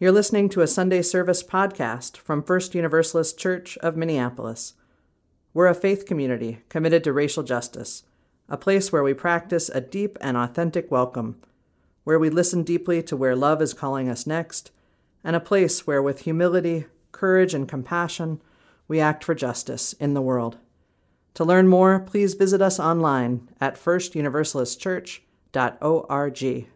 You're listening to a Sunday service podcast from First Universalist Church of Minneapolis. We're a faith community committed to racial justice, a place where we practice a deep and authentic welcome, where we listen deeply to where love is calling us next, and a place where, with humility, courage, and compassion, we act for justice in the world. To learn more, please visit us online at firstuniversalistchurch.org.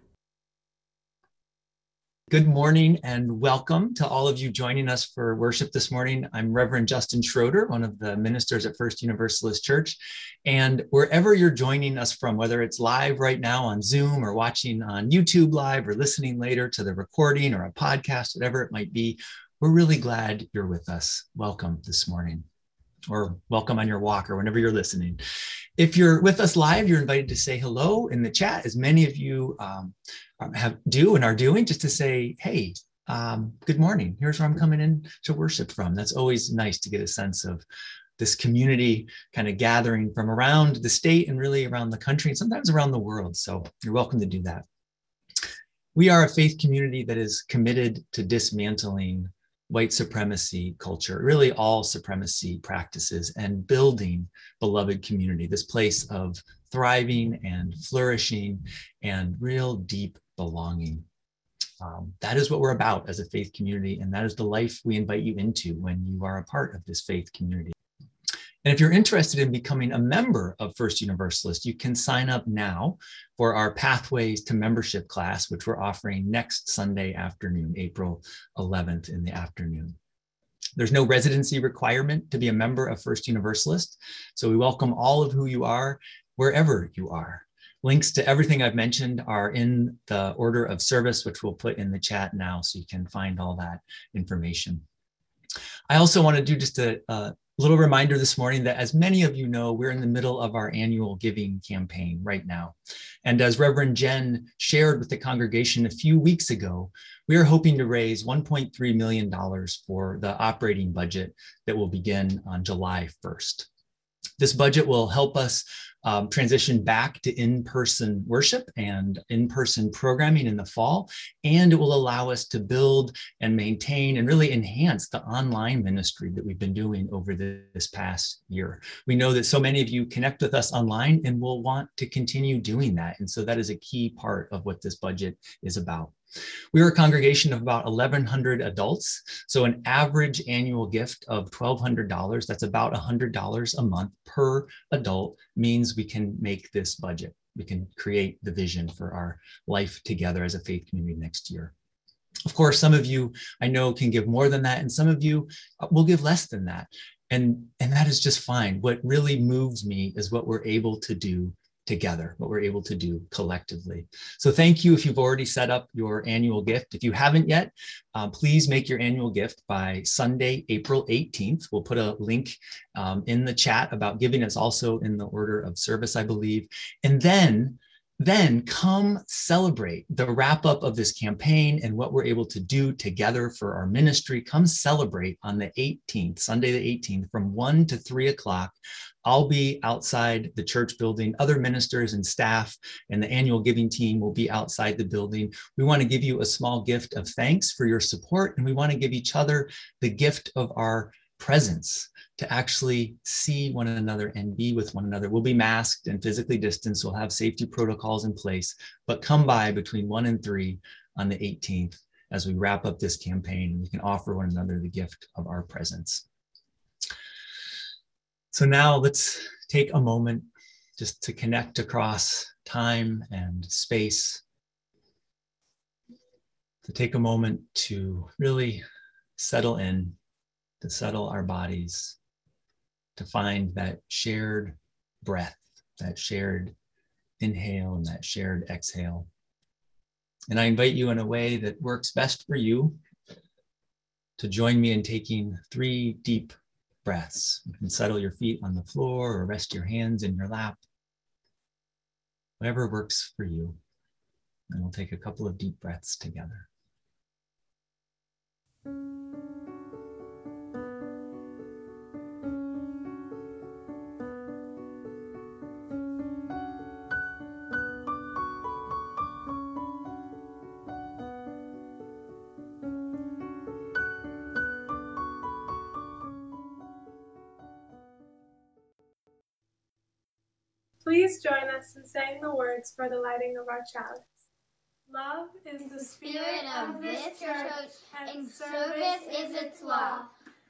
Good morning and welcome to all of you joining us for worship this morning. I'm Reverend Justin Schroeder, one of the ministers at First Universalist Church. And wherever you're joining us from, whether it's live right now on Zoom or watching on YouTube Live or listening later to the recording or a podcast, whatever it might be, we're really glad you're with us. Welcome this morning or welcome on your walk or whenever you're listening. If you're with us live, you're invited to say hello in the chat, as many of you um, have do and are doing, just to say, hey, um, good morning. Here's where I'm coming in to worship from. That's always nice to get a sense of this community kind of gathering from around the state and really around the country and sometimes around the world. So you're welcome to do that. We are a faith community that is committed to dismantling white supremacy culture, really all supremacy practices, and building beloved community, this place of thriving and flourishing and real deep belonging. Um, that is what we're about as a faith community, and that is the life we invite you into when you are a part of this faith community. And if you're interested in becoming a member of First Universalist, you can sign up now for our Pathways to Membership class, which we're offering next Sunday afternoon, April 11th in the afternoon. There's no residency requirement to be a member of First Universalist. So we welcome all of who you are, wherever you are. Links to everything I've mentioned are in the order of service, which we'll put in the chat now so you can find all that information. I also want to do just a, a little reminder this morning that as many of you know, we're in the middle of our annual giving campaign right now. And as Reverend Jen shared with the congregation a few weeks ago, we are hoping to raise $1.3 million for the operating budget that will begin on July 1st. This budget will help us um, transition back to in-person worship and in-person programming in the fall, and it will allow us to build and maintain and really enhance the online ministry that we've been doing over this past year. We know that so many of you connect with us online and will want to continue doing that, and so that is a key part of what this budget is about. We are a congregation of about 1,100 adults. So, an average annual gift of $1,200, that's about $100 a month per adult, means we can make this budget. We can create the vision for our life together as a faith community next year. Of course, some of you I know can give more than that, and some of you uh, will give less than that. And, and that is just fine. What really moves me is what we're able to do together, what we're able to do collectively. So thank you if you've already set up your annual gift. If you haven't yet, um, please make your annual gift by Sunday, April 18th. We'll put a link um, in the chat about giving. It's also in the order of service, I believe. And then then come celebrate the wrap up of this campaign and what we're able to do together for our ministry. Come celebrate on the 18th, Sunday the 18th, from 1 to 3 o'clock I'll be outside the church building. Other ministers and staff and the annual giving team will be outside the building. We want to give you a small gift of thanks for your support, and we want to give each other the gift of our presence to actually see one another and be with one another. We'll be masked and physically distanced. We'll have safety protocols in place, but come by between one and three on the 18th as we wrap up this campaign. We can offer one another the gift of our presence. So now let's take a moment just to connect across time and space. To take a moment to really settle in, to settle our bodies, to find that shared breath, that shared inhale and that shared exhale. And I invite you in a way that works best for you to join me in taking three deep breaths. You can settle your feet on the floor or rest your hands in your lap. Whatever works for you. And we'll take a couple of deep breaths together. Join us in saying the words for the lighting of our chalice. Love is the spirit of this church, and service is its law.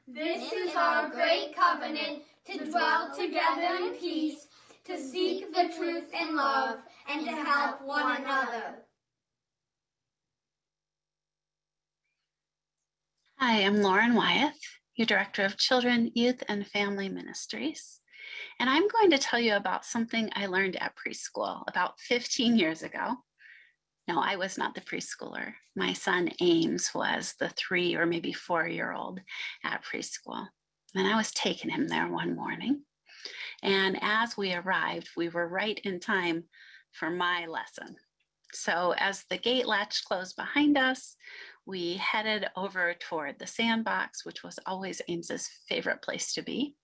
This is our great covenant to dwell together in peace, to seek the truth in love, and to help one another. Hi, I'm Lauren Wyeth, your Director of Children, Youth, and Family Ministries. And I'm going to tell you about something I learned at preschool about 15 years ago. No, I was not the preschooler. My son Ames was the three or maybe four year old at preschool. And I was taking him there one morning. And as we arrived, we were right in time for my lesson. So as the gate latch closed behind us, we headed over toward the sandbox, which was always Ames's favorite place to be.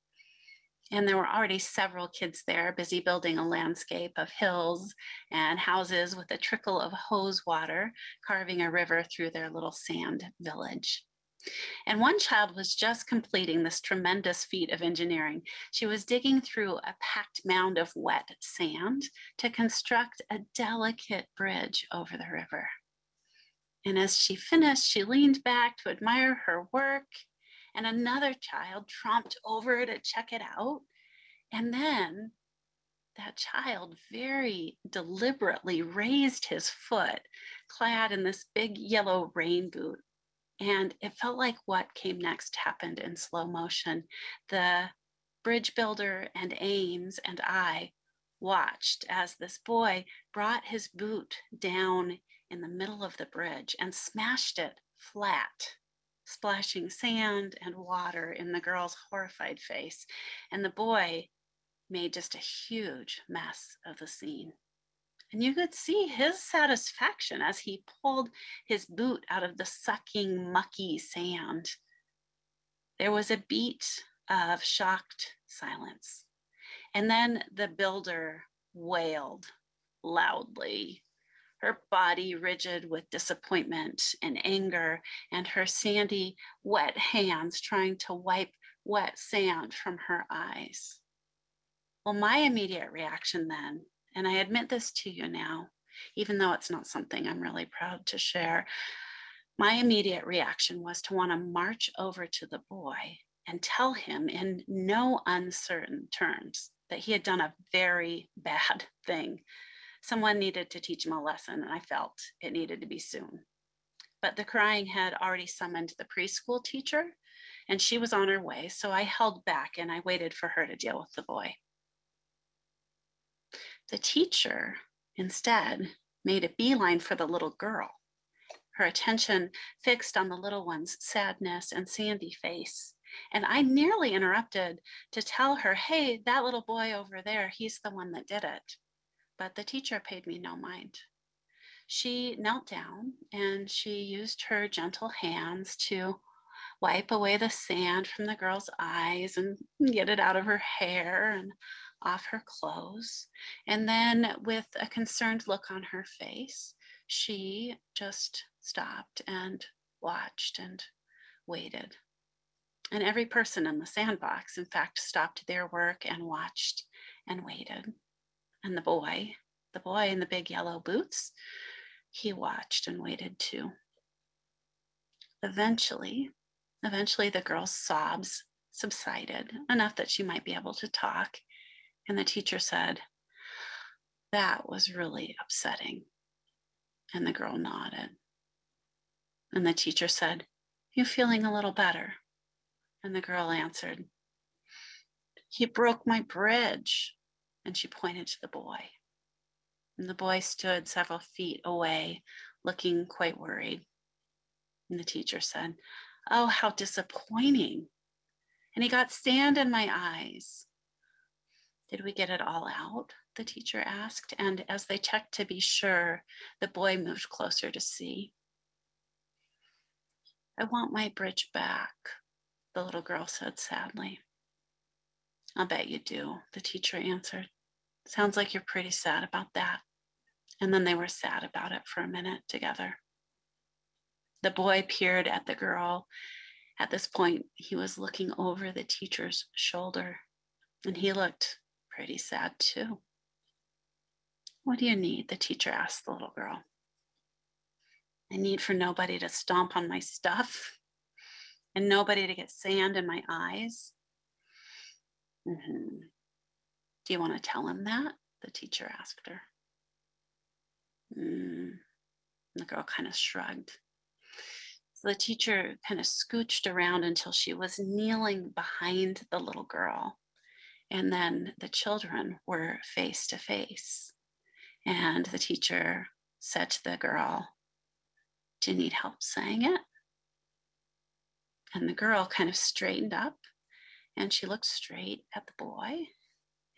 And there were already several kids there busy building a landscape of hills and houses with a trickle of hose water carving a river through their little sand village. And one child was just completing this tremendous feat of engineering. She was digging through a packed mound of wet sand to construct a delicate bridge over the river. And as she finished, she leaned back to admire her work and another child tromped over to check it out. And then that child very deliberately raised his foot, clad in this big yellow rain boot. And it felt like what came next happened in slow motion. The bridge builder and Ames and I watched as this boy brought his boot down in the middle of the bridge and smashed it flat splashing sand and water in the girl's horrified face. And the boy made just a huge mess of the scene. And you could see his satisfaction as he pulled his boot out of the sucking, mucky sand. There was a beat of shocked silence. And then the builder wailed loudly her body rigid with disappointment and anger, and her sandy, wet hands trying to wipe wet sand from her eyes. Well, my immediate reaction then, and I admit this to you now, even though it's not something I'm really proud to share, my immediate reaction was to want to march over to the boy and tell him in no uncertain terms that he had done a very bad thing someone needed to teach him a lesson, and I felt it needed to be soon. But the crying had already summoned the preschool teacher, and she was on her way, so I held back and I waited for her to deal with the boy. The teacher instead made a beeline for the little girl, her attention fixed on the little one's sadness and sandy face. And I nearly interrupted to tell her, hey, that little boy over there, he's the one that did it but the teacher paid me no mind. She knelt down and she used her gentle hands to wipe away the sand from the girl's eyes and get it out of her hair and off her clothes. And then, with a concerned look on her face, she just stopped and watched and waited. And every person in the sandbox, in fact, stopped their work and watched and waited. And the boy, the boy in the big yellow boots, he watched and waited too. Eventually, eventually the girl's sobs subsided enough that she might be able to talk. And the teacher said, That was really upsetting. And the girl nodded. And the teacher said, You feeling a little better? And the girl answered, He broke my bridge and she pointed to the boy. And the boy stood several feet away, looking quite worried. And the teacher said, Oh, how disappointing. And he got sand in my eyes. Did we get it all out? The teacher asked. And as they checked to be sure, the boy moved closer to see. I want my bridge back, the little girl said sadly. I'll bet you do, the teacher answered. Sounds like you're pretty sad about that. And then they were sad about it for a minute together. The boy peered at the girl. At this point, he was looking over the teacher's shoulder, and he looked pretty sad too. What do you need? The teacher asked the little girl. I need for nobody to stomp on my stuff and nobody to get sand in my eyes. Mm-hmm. Do you want to tell him that? The teacher asked her. Mm. The girl kind of shrugged. So the teacher kind of scooched around until she was kneeling behind the little girl. And then the children were face to face. And the teacher said to the girl, Do you need help saying it? And the girl kind of straightened up and she looked straight at the boy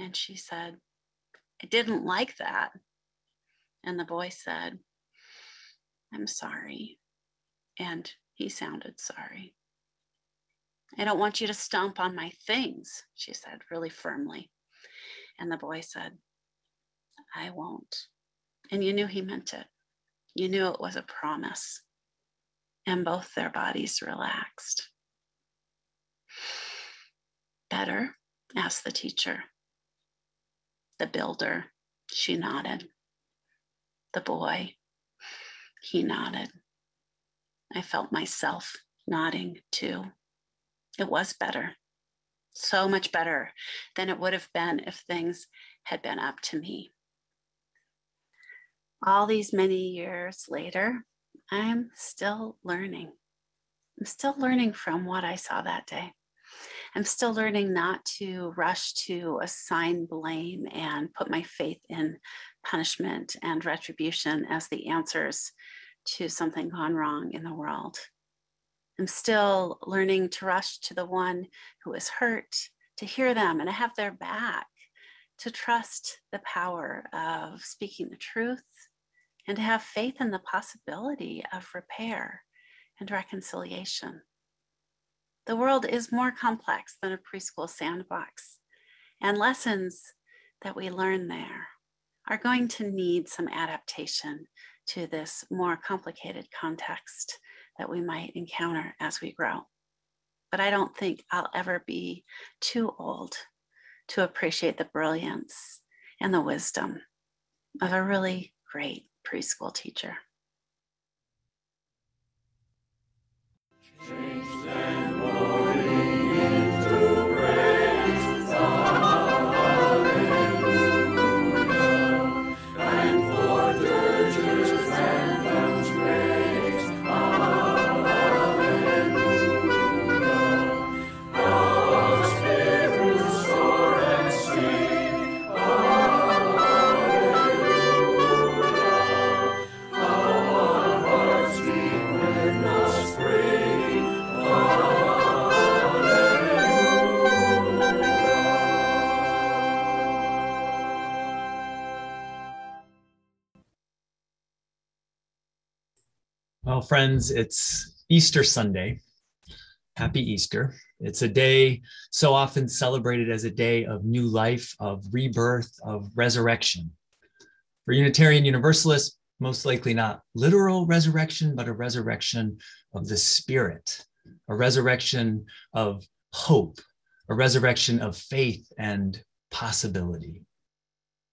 and she said, I didn't like that. And the boy said, I'm sorry. And he sounded sorry. I don't want you to stomp on my things, she said really firmly. And the boy said, I won't. And you knew he meant it. You knew it was a promise. And both their bodies relaxed. Better? asked the teacher. The builder, she nodded. The boy, he nodded. I felt myself nodding too. It was better, so much better than it would have been if things had been up to me. All these many years later, I'm still learning. I'm still learning from what I saw that day. I'm still learning not to rush to assign blame and put my faith in punishment and retribution as the answers to something gone wrong in the world. I'm still learning to rush to the one who is hurt, to hear them and to have their back, to trust the power of speaking the truth, and to have faith in the possibility of repair and reconciliation. The world is more complex than a preschool sandbox, and lessons that we learn there are going to need some adaptation to this more complicated context that we might encounter as we grow. But I don't think I'll ever be too old to appreciate the brilliance and the wisdom of a really great preschool teacher. Friends, it's Easter Sunday. Happy Easter. It's a day so often celebrated as a day of new life, of rebirth, of resurrection. For Unitarian Universalists, most likely not literal resurrection, but a resurrection of the spirit, a resurrection of hope, a resurrection of faith and possibility.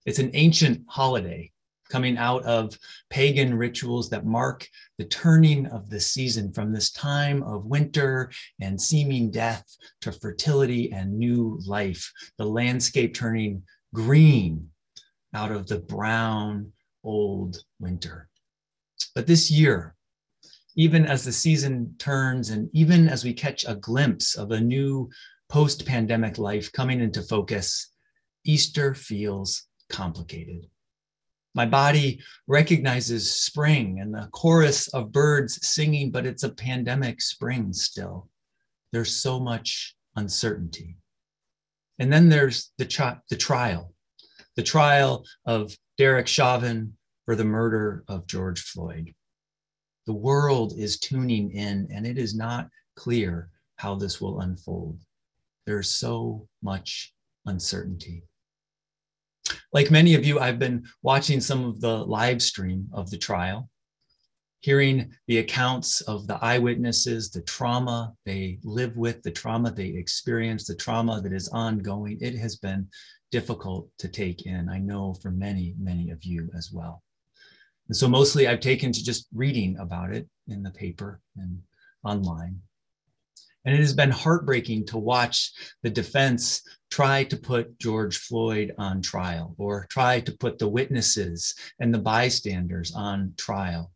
It's an ancient holiday coming out of pagan rituals that mark the turning of the season from this time of winter and seeming death to fertility and new life, the landscape turning green out of the brown old winter. But this year, even as the season turns and even as we catch a glimpse of a new post pandemic life coming into focus, Easter feels complicated. My body recognizes spring and the chorus of birds singing, but it's a pandemic spring still. There's so much uncertainty. And then there's the, tri- the trial, the trial of Derek Chauvin for the murder of George Floyd. The world is tuning in, and it is not clear how this will unfold. There's so much uncertainty. Like many of you, I've been watching some of the live stream of the trial. hearing the accounts of the eyewitnesses, the trauma they live with, the trauma they experience, the trauma that is ongoing, it has been difficult to take in. I know for many, many of you as well. And so mostly I've taken to just reading about it in the paper and online. And it has been heartbreaking to watch the defense try to put George Floyd on trial or try to put the witnesses and the bystanders on trial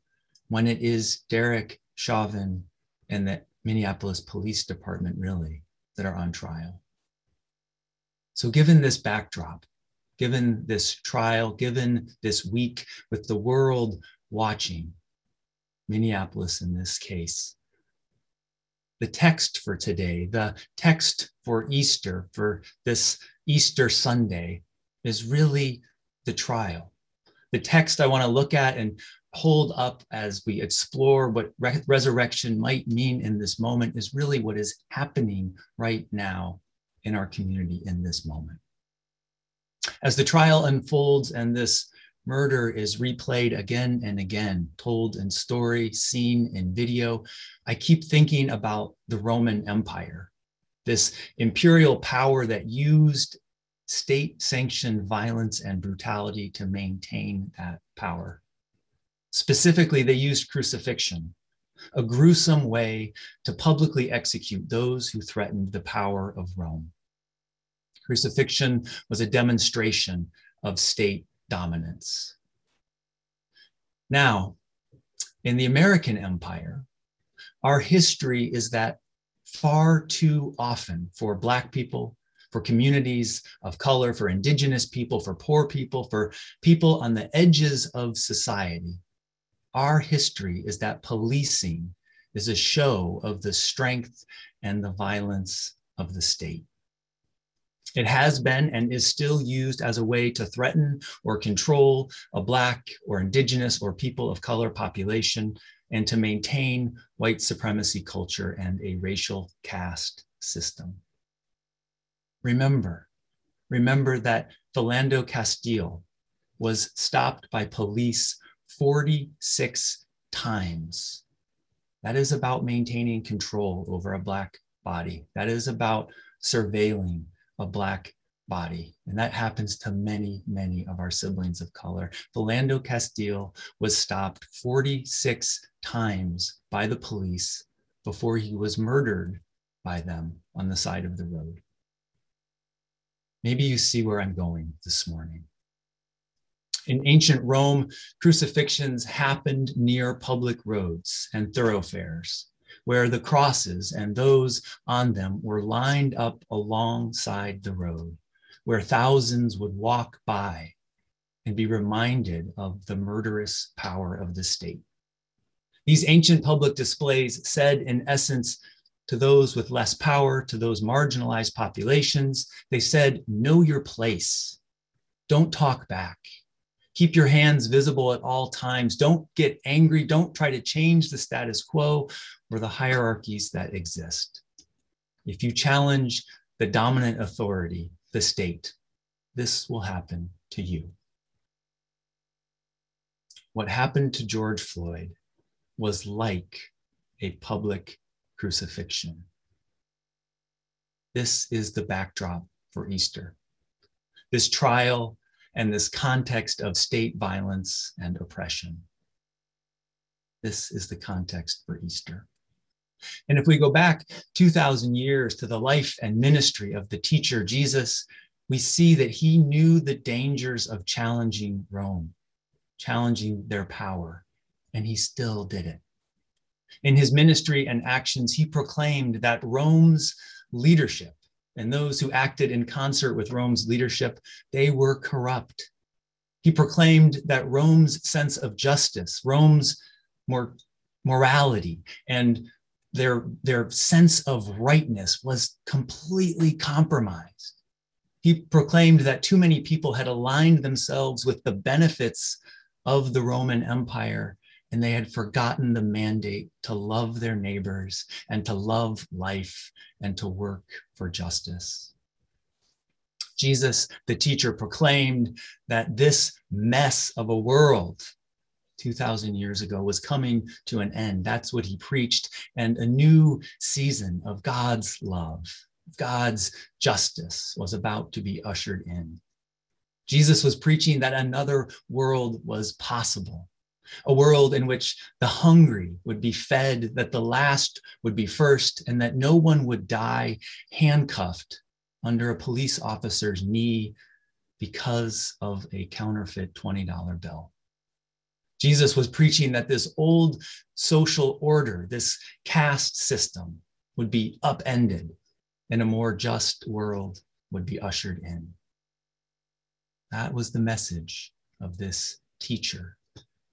when it is Derek Chauvin and the Minneapolis Police Department, really, that are on trial. So, given this backdrop, given this trial, given this week with the world watching, Minneapolis in this case, the text for today, the text for Easter, for this Easter Sunday, is really the trial. The text I want to look at and hold up as we explore what re- resurrection might mean in this moment is really what is happening right now in our community in this moment. As the trial unfolds and this murder is replayed again and again, told in story, seen in video, I keep thinking about the Roman Empire, this imperial power that used state sanctioned violence and brutality to maintain that power. Specifically, they used crucifixion, a gruesome way to publicly execute those who threatened the power of Rome. Crucifixion was a demonstration of state dominance. Now, in the American empire, our history is that far too often for Black people, for communities of color, for Indigenous people, for poor people, for people on the edges of society, our history is that policing is a show of the strength and the violence of the state. It has been and is still used as a way to threaten or control a Black or Indigenous or people of color population and to maintain white supremacy culture and a racial caste system. Remember, remember that Philando Castile was stopped by police 46 times. That is about maintaining control over a Black body. That is about surveilling a Black body. And that happens to many, many of our siblings of color. Philando Castile was stopped 46 times by the police before he was murdered by them on the side of the road. Maybe you see where I'm going this morning. In ancient Rome, crucifixions happened near public roads and thoroughfares where the crosses and those on them were lined up alongside the road, where thousands would walk by and be reminded of the murderous power of the state. These ancient public displays said, in essence, to those with less power, to those marginalized populations, they said, Know your place. Don't talk back. Keep your hands visible at all times. Don't get angry. Don't try to change the status quo or the hierarchies that exist. If you challenge the dominant authority, the state, this will happen to you. What happened to George Floyd was like a public crucifixion. This is the backdrop for Easter. This trial and this context of state violence and oppression. This is the context for Easter. And if we go back 2,000 years to the life and ministry of the teacher Jesus, we see that he knew the dangers of challenging Rome, challenging their power, and he still did it. In his ministry and actions, he proclaimed that Rome's leadership and those who acted in concert with Rome's leadership, they were corrupt. He proclaimed that Rome's sense of justice, Rome's more morality, and their, their sense of rightness was completely compromised. He proclaimed that too many people had aligned themselves with the benefits of the Roman Empire and they had forgotten the mandate to love their neighbors and to love life and to work for justice. Jesus, the teacher, proclaimed that this mess of a world 2,000 years ago was coming to an end. That's what he preached. And a new season of God's love, God's justice was about to be ushered in. Jesus was preaching that another world was possible, a world in which the hungry would be fed, that the last would be first, and that no one would die handcuffed under a police officer's knee because of a counterfeit $20 bill. Jesus was preaching that this old social order, this caste system, would be upended and a more just world would be ushered in. That was the message of this teacher,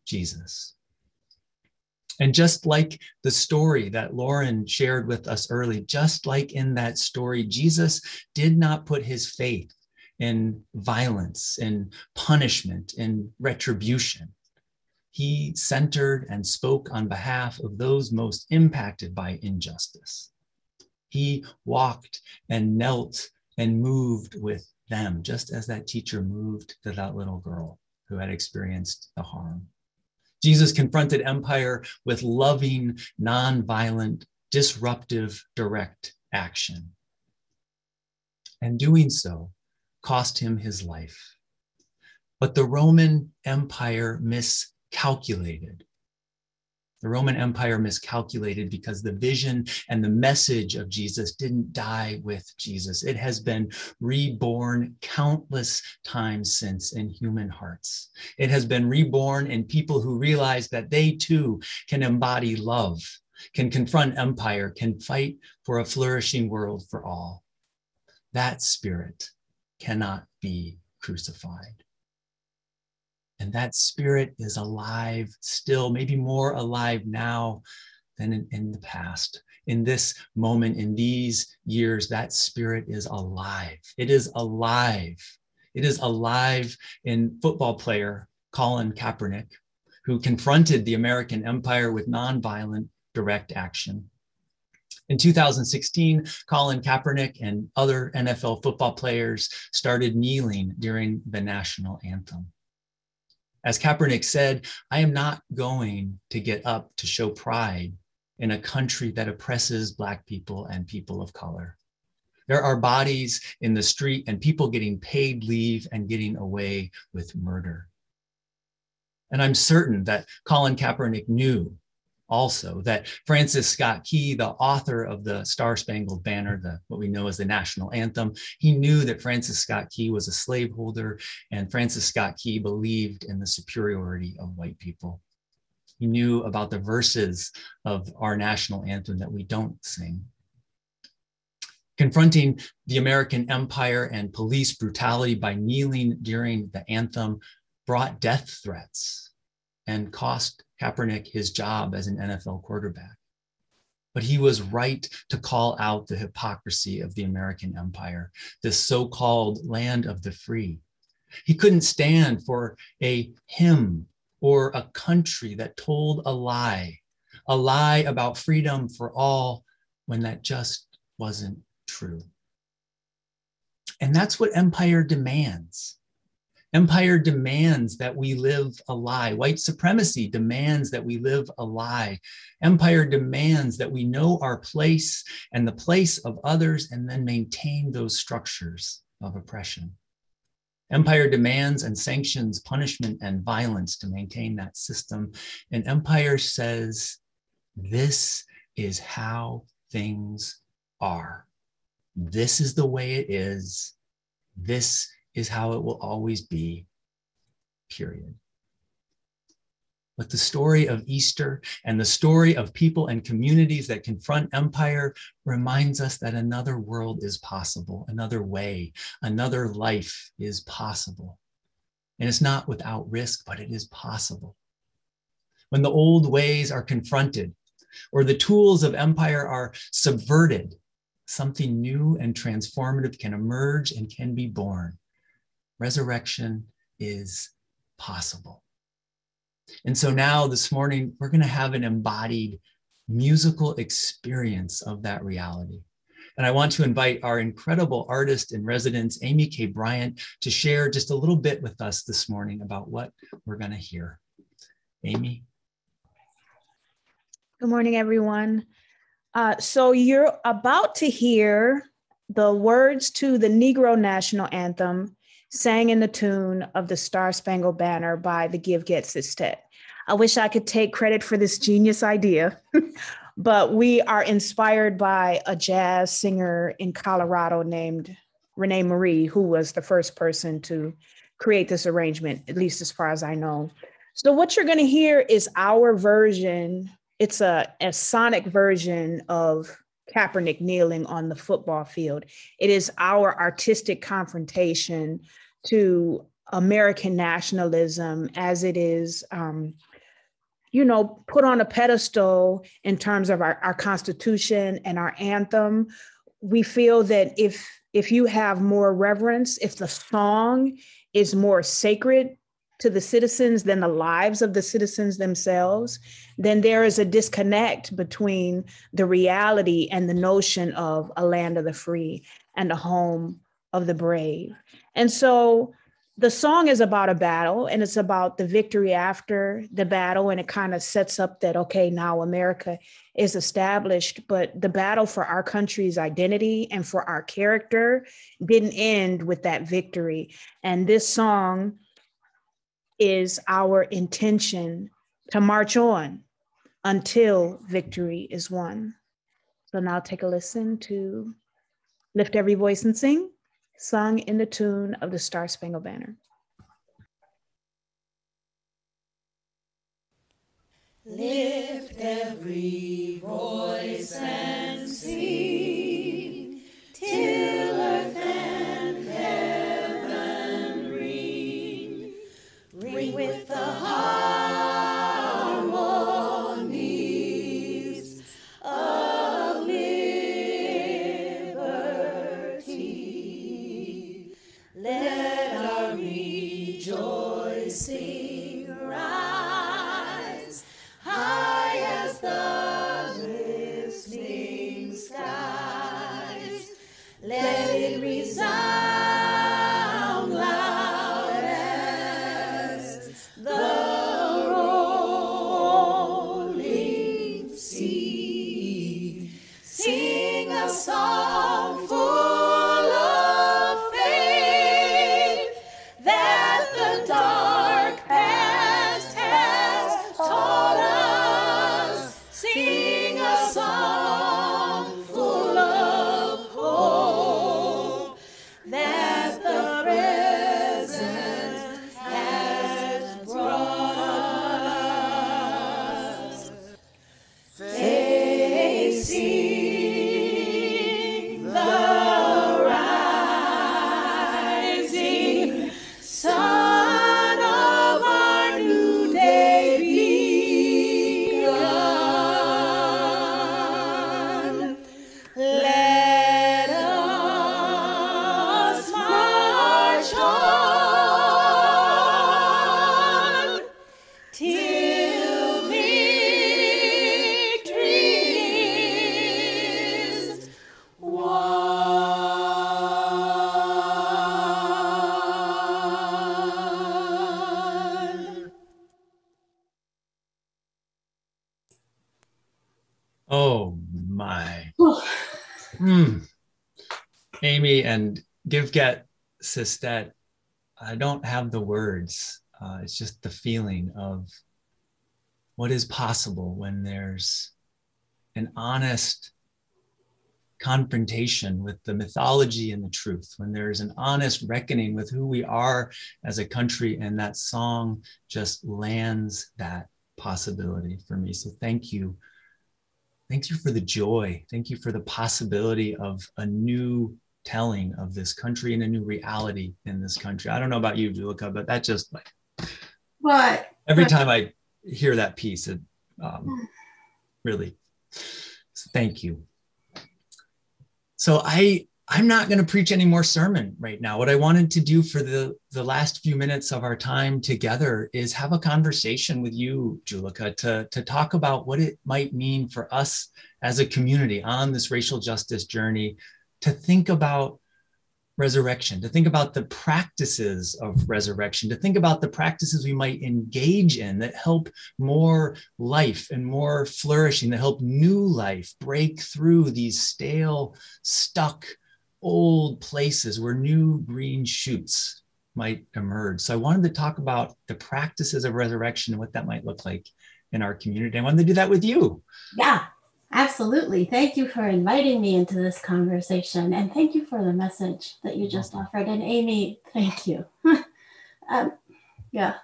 Jesus. And just like the story that Lauren shared with us early, just like in that story, Jesus did not put his faith in violence, in punishment, in retribution he centered and spoke on behalf of those most impacted by injustice. He walked and knelt and moved with them, just as that teacher moved to that little girl who had experienced the harm. Jesus confronted empire with loving, nonviolent, disruptive, direct action. And doing so cost him his life. But the Roman Empire mis calculated. The Roman Empire miscalculated because the vision and the message of Jesus didn't die with Jesus. It has been reborn countless times since in human hearts. It has been reborn in people who realize that they too can embody love, can confront empire, can fight for a flourishing world for all. That spirit cannot be crucified. And that spirit is alive still, maybe more alive now than in, in, the past. In this moment, in these years, that spirit is alive. It is alive. It is alive in football player Colin Kaepernick, who confronted the American empire with nonviolent direct action. In 2016, Colin Kaepernick and other NFL football players started kneeling during the national anthem. As Kaepernick said, I am not going to get up to show pride in a country that oppresses Black people and people of color. There are bodies in the street and people getting paid leave and getting away with murder. And I'm certain that Colin Kaepernick knew also that Francis Scott Key, the author of the Star Spangled Banner, the, what we know as the national anthem, he knew that Francis Scott Key was a slaveholder, and Francis Scott Key believed in the superiority of white people. He knew about the verses of our national anthem that we don't sing. Confronting the American empire and police brutality by kneeling during the anthem brought death threats and cost Kaepernick his job as an NFL quarterback. But he was right to call out the hypocrisy of the American empire, this so called land of the free. He couldn't stand for a hymn or a country that told a lie, a lie about freedom for all when that just wasn't true. And that's what empire demands. Empire demands that we live a lie. White supremacy demands that we live a lie. Empire demands that we know our place and the place of others and then maintain those structures of oppression. Empire demands and sanctions punishment and violence to maintain that system. And empire says, this is how things are. This is the way it is. This is how it will always be, period. But the story of Easter and the story of people and communities that confront empire reminds us that another world is possible, another way, another life is possible. And it's not without risk, but it is possible. When the old ways are confronted or the tools of empire are subverted, something new and transformative can emerge and can be born resurrection is possible. And so now this morning, we're going to have an embodied musical experience of that reality. And I want to invite our incredible artist in residence, Amy K. Bryant, to share just a little bit with us this morning about what we're going to hear. Amy? Good morning, everyone. Uh, so you're about to hear the words to the Negro National Anthem sang in the tune of the Star Spangled Banner by the Give Get Sextet. I wish I could take credit for this genius idea, but we are inspired by a jazz singer in Colorado named Renee Marie, who was the first person to create this arrangement, at least as far as I know. So, what you're going to hear is our version. It's a, a sonic version of Kaepernick kneeling on the football field. It is our artistic confrontation to American nationalism as it is um, you know, put on a pedestal in terms of our, our Constitution and our anthem. We feel that if if you have more reverence, if the song is more sacred to the citizens than the lives of the citizens themselves, then there is a disconnect between the reality and the notion of a land of the free and a home of the brave. And so the song is about a battle and it's about the victory after the battle and it kind of sets up that okay now america is established but the battle for our country's identity and for our character didn't end with that victory and this song is our intention to march on until victory is won so now take a listen to lift every voice and sing sung in the tune of the Star Spangled Banner. Lift every voice and sing till Get Sextet, I don't have the words. Uh, it's just the feeling of what is possible when there's an honest confrontation with the mythology and the truth, when there's an honest reckoning with who we are as a country, and that song just lands that possibility for me. So thank you. Thank you for the joy. Thank you for the possibility of a new telling of this country and a new reality in this country. I don't know about you, Julika, but that just like What? every time I hear that piece, it um, really thank you. So I I'm not going to preach any more sermon right now. What I wanted to do for the the last few minutes of our time together is have a conversation with you, Julika, to to talk about what it might mean for us as a community on this racial justice journey to think about resurrection, to think about the practices of resurrection, to think about the practices we might engage in that help more life and more flourishing, that help new life break through these stale, stuck, old places where new green shoots might emerge. So I wanted to talk about the practices of resurrection and what that might look like in our community. I wanted to do that with you. Yeah, Absolutely. Thank you for inviting me into this conversation. And thank you for the message that you just offered. And Amy, thank you. um, yeah.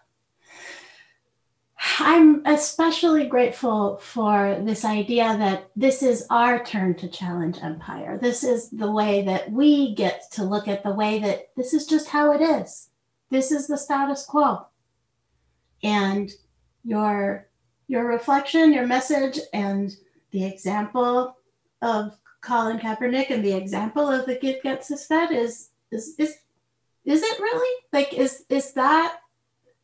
I'm especially grateful for this idea that this is our turn to challenge empire. This is the way that we get to look at the way that this is just how it is. This is the status quo. And your your reflection, your message, and the example of Colin Kaepernick and the example of the Get Get Fed is is is is it really? Like is is that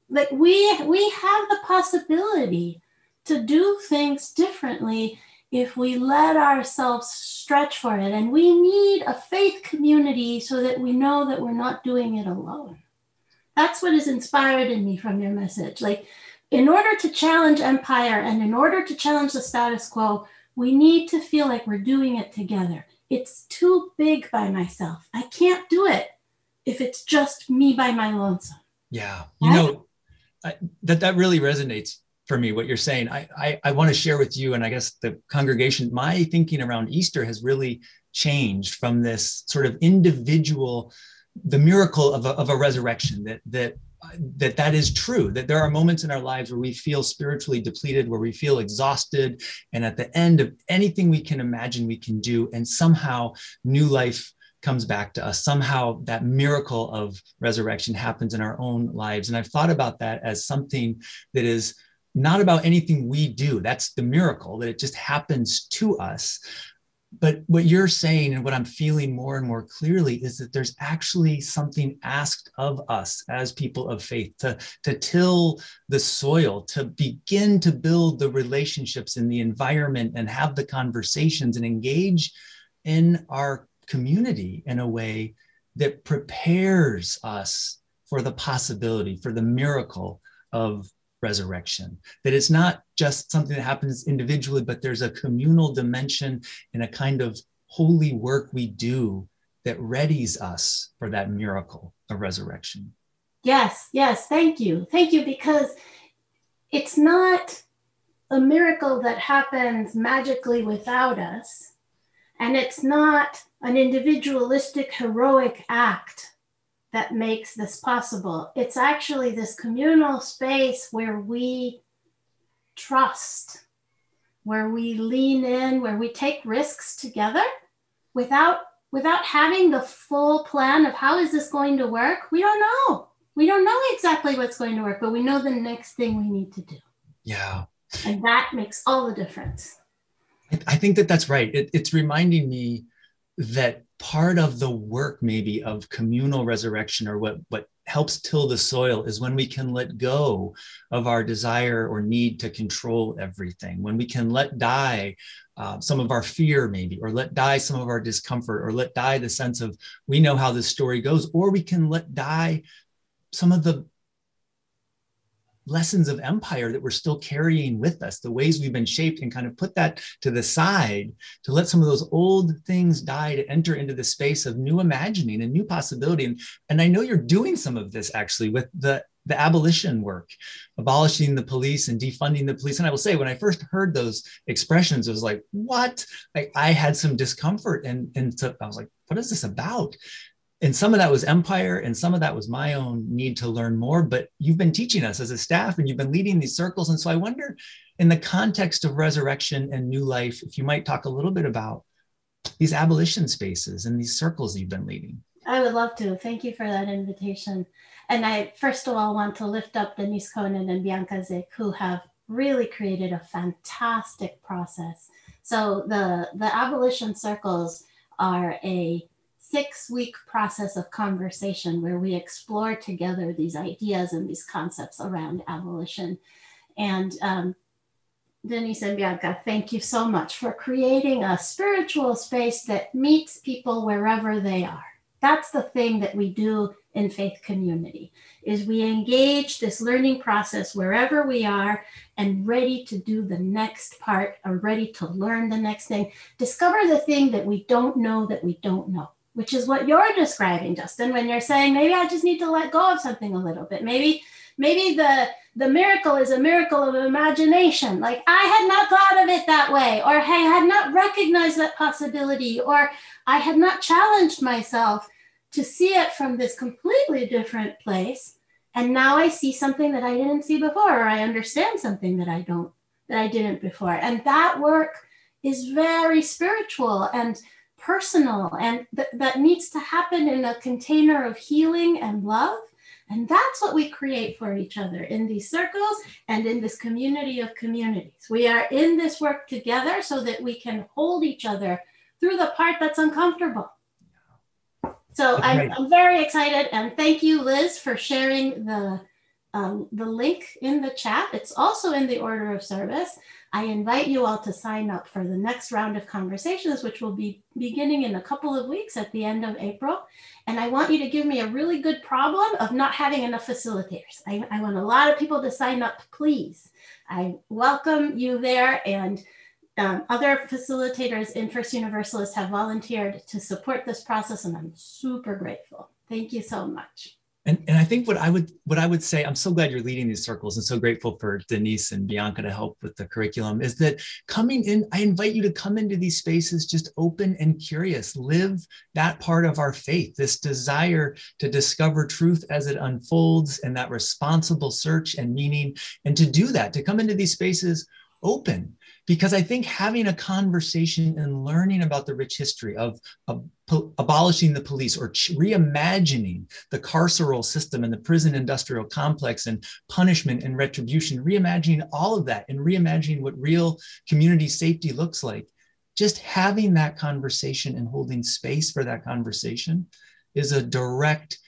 like we we have the possibility to do things differently if we let ourselves stretch for it. And we need a faith community so that we know that we're not doing it alone. That's what is inspired in me from your message. Like in order to challenge empire and in order to challenge the status quo we need to feel like we're doing it together. It's too big by myself. I can't do it if it's just me by my lonesome. Yeah. You know, I, that, that really resonates for me, what you're saying. I, I, I want to share with you, and I guess the congregation, my thinking around Easter has really changed from this sort of individual, the miracle of a, of a resurrection that, that that that is true that there are moments in our lives where we feel spiritually depleted where we feel exhausted and at the end of anything we can imagine we can do and somehow new life comes back to us. Somehow that miracle of resurrection happens in our own lives. And i've thought about that as something that is not about anything we do. That's the miracle that it just happens to us but what you're saying and what I'm feeling more and more clearly is that there's actually something asked of us as people of faith to, to till the soil, to begin to build the relationships in the environment and have the conversations and engage in our community in a way that prepares us for the possibility, for the miracle of resurrection. That it's not just something that happens individually, but there's a communal dimension and a kind of holy work we do that readies us for that miracle of resurrection. Yes, yes, thank you. Thank you, because it's not a miracle that happens magically without us, and it's not an individualistic heroic act that makes this possible. It's actually this communal space where we trust, where we lean in, where we take risks together without without having the full plan of how is this going to work. We don't know. We don't know exactly what's going to work, but we know the next thing we need to do. Yeah. And that makes all the difference. I think that that's right. It, it's reminding me that part of the work maybe of communal resurrection or what what helps till the soil is when we can let go of our desire or need to control everything when we can let die uh, some of our fear maybe or let die some of our discomfort or let die the sense of we know how this story goes or we can let die some of the lessons of empire that we're still carrying with us, the ways we've been shaped, and kind of put that to the side to let some of those old things die to enter into the space of new imagining and new possibility. And, and I know you're doing some of this actually with the the abolition work, abolishing the police and defunding the police. And I will say, when I first heard those expressions, it was like, what? Like I had some discomfort, and and so I was like, what is this about? And some of that was empire and some of that was my own need to learn more but you've been teaching us as a staff and you've been leading these circles and so i wonder in the context of resurrection and new life if you might talk a little bit about these abolition spaces and these circles you've been leading. I would love to. Thank you for that invitation. And i first of all want to lift up denise conan and bianca zick who have really created a fantastic process. So the the abolition circles are a six week process of conversation where we explore together these ideas and these concepts around abolition. And um, Denise and Bianca, thank you so much for creating a spiritual space that meets people wherever they are. That's the thing that we do in faith community is we engage this learning process wherever we are and ready to do the next part or ready to learn the next thing discover the thing that we don't know that we don't know which is what you're describing justin when you're saying maybe i just need to let go of something a little bit. Maybe maybe the the miracle is a miracle of imagination. Like i had not thought of it that way or hey i had not recognized that possibility or i had not challenged myself to see it from this completely different place. And now i see something that i didn't see before or i understand something that i don't that i didn't before. And that work is very spiritual and personal and th- that needs to happen in a container of healing and love and that's what we create for each other in these circles and in this community of communities. We are in this work together so that we can hold each other through the part that's uncomfortable. So I'm, I'm very excited and thank you, Liz, for sharing the um, the link in the chat. It's also in the order of service. I invite you all to sign up for the next round of conversations, which will be beginning in a couple of weeks at the end of April. And I want you to give me a really good problem of not having enough facilitators. I, I want a lot of people to sign up, please. I welcome you there. And um, other facilitators in First Universalist have volunteered to support this process, and I'm super grateful. Thank you so much. And, and I think what I would what I would say, I'm so glad you're leading these circles and so grateful for Denise and Bianca to help with the curriculum, is that coming in, I invite you to come into these spaces just open and curious, live that part of our faith, this desire to discover truth as it unfolds and that responsible search and meaning. And to do that, to come into these spaces open because I think having a conversation and learning about the rich history of, abolishing the police or ch- reimagining the carceral system and the prison industrial complex and punishment and retribution, reimagining all of that and reimagining what real community safety looks like, just having that conversation and holding space for that conversation is a direct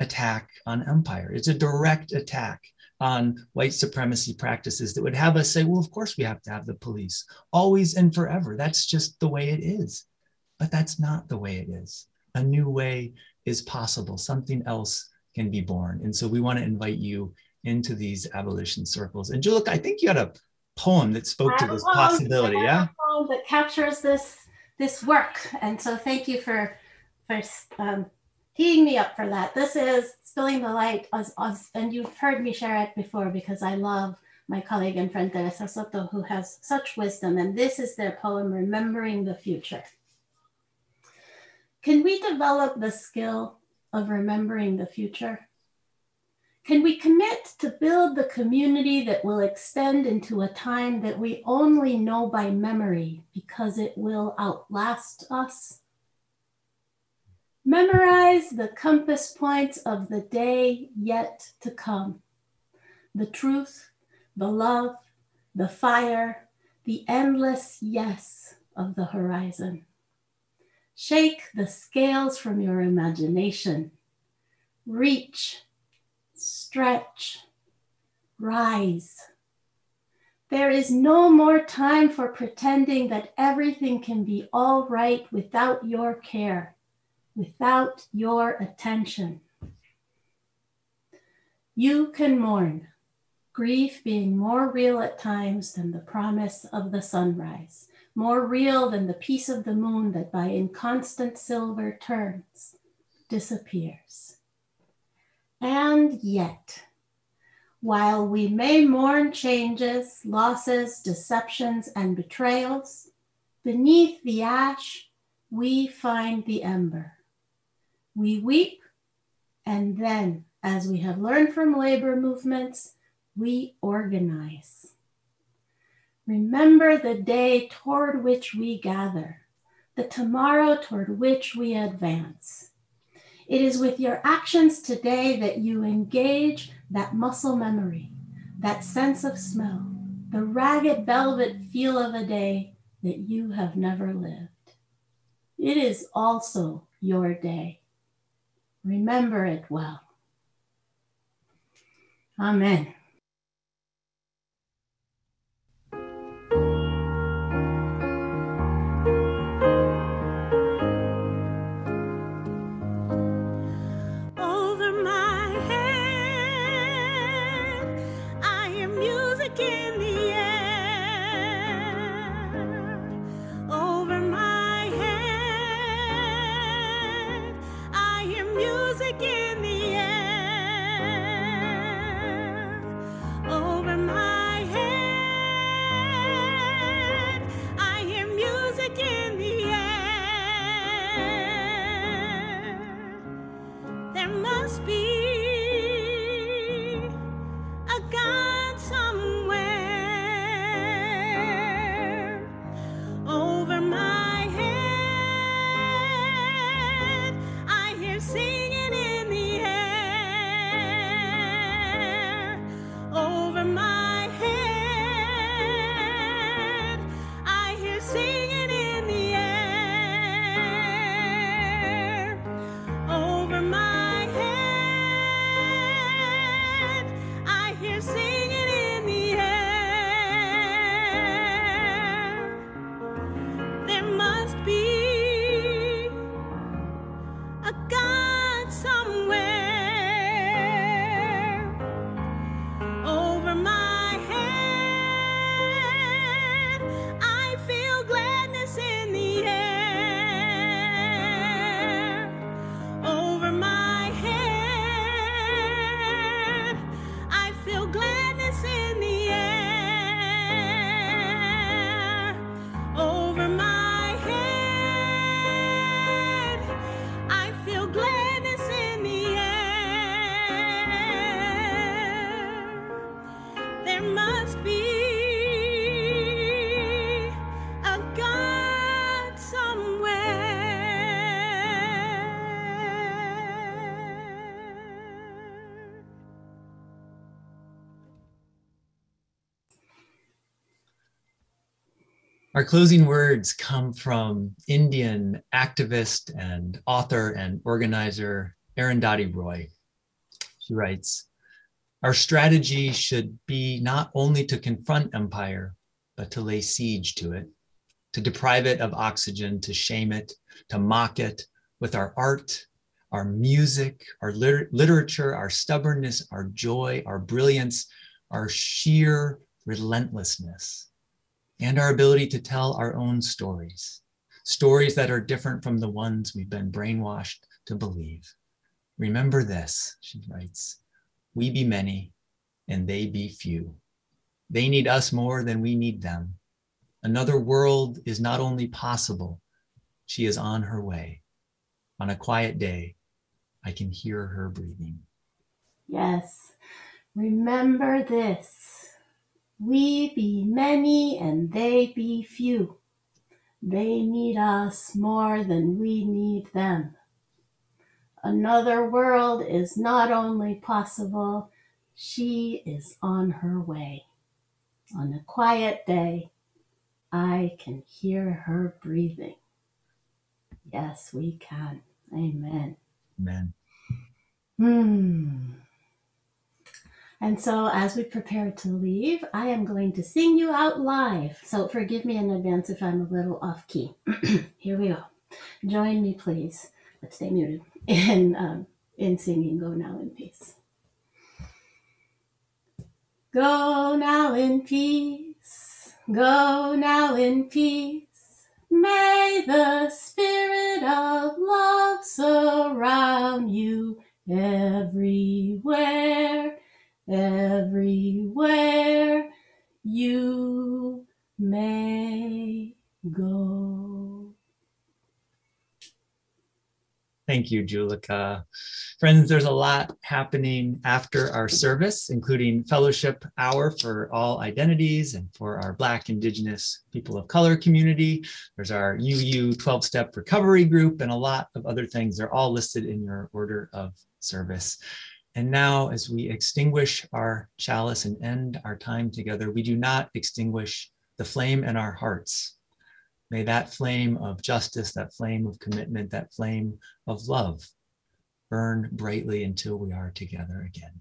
attack on empire. It's a direct attack on white supremacy practices that would have us say, well, of course we have to have the police always and forever. That's just the way it is. But that's not the way it is. A new way is possible, something else can be born. And so we want to invite you into these abolition circles. And Julica, I think you had a poem that spoke to this possibility, yeah? poem that captures this this work. And so thank you for for um, teeing me up for that. This is Spilling the Light, as, as, and you've heard me share it before because I love my colleague and friend Theresa Soto, who has such wisdom. And this is their poem, Remembering the Future. Can we develop the skill of remembering the future? Can we commit to build the community that will extend into a time that we only know by memory because it will outlast us? Memorize the compass points of the day yet to come the truth, the love, the fire, the endless yes of the horizon. Shake the scales from your imagination. Reach, stretch, rise. There is no more time for pretending that everything can be all right without your care without your attention. You can mourn, grief being more real at times than the promise of the sunrise, more real than the piece of the moon that by inconstant silver turns, disappears. And yet, while we may mourn changes, losses, deceptions, and betrayals, beneath the ash, we find the ember we weep, and then, as we have learned from labor movements, we organize. Remember the day toward which we gather, the tomorrow toward which we advance. It is with your actions today that you engage that muscle memory, that sense of smell, the ragged velvet feel of a day that you have never lived. It is also your day. Remember it well. Amen. Our closing words come from Indian activist and author and organizer Arundhati Roy. She writes, our strategy should be not only to confront empire, but to lay siege to it, to deprive it of oxygen, to shame it, to mock it with our art, our music, our liter- literature, our stubbornness, our joy, our brilliance, our sheer relentlessness and our ability to tell our own stories, stories that are different from the ones we've been brainwashed to believe. Remember this, she writes we be many and they be few. They need us more than we need them. Another world is not only possible, she is on her way. On a quiet day, I can hear her breathing. Yes. Remember this. We be many and they be few. They need us more than we need them. Another world is not only possible, she is on her way. On a quiet day, I can hear her breathing. Yes, we can. Amen. Amen. Hmm. And so, as we prepare to leave, I am going to sing you out live. So, forgive me in advance if I'm a little off key. Here we go. Join me, please. Let's stay muted in um, in singing. Go now in peace. Go now in peace. Go now in peace. May the spirit of love surround you everywhere everywhere you may go. Thank you, Julica. Friends, there's a lot happening after our service, including fellowship hour for all identities and for our Black, Indigenous, people of color community. There's our UU 12 step recovery group and a lot of other things. They're all listed in your order of service. And now, as we extinguish our chalice and end our time together, we do not extinguish the flame in our hearts. May that flame of justice, that flame of commitment, that flame of love burn brightly until we are together again.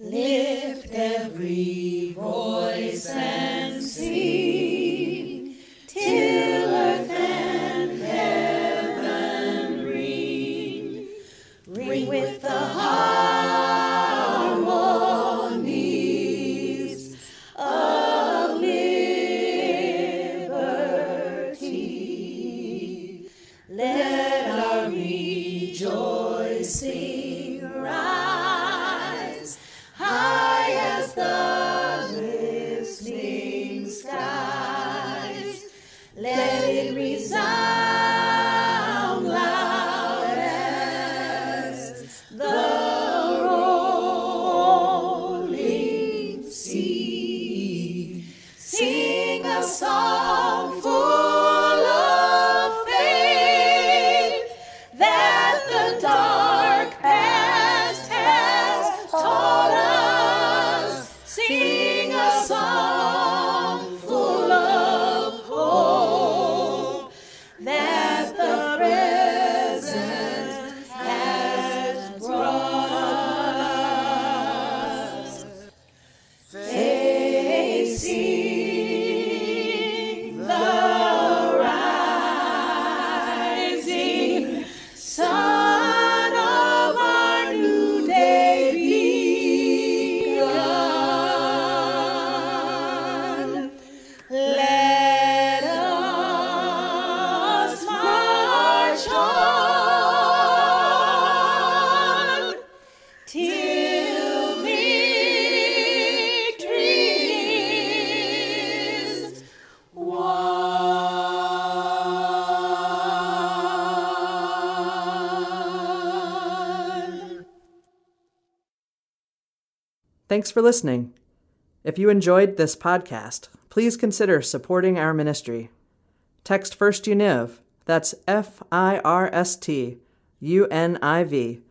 Lift every voice and sing till earth with the harmonies Thanks for listening. If you enjoyed this podcast, please consider supporting our ministry. Text First Univ, that's F I R S T U N I V,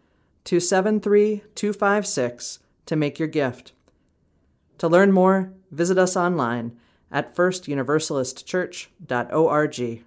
to 73256 to make your gift. To learn more, visit us online at firstuniversalistchurch.org.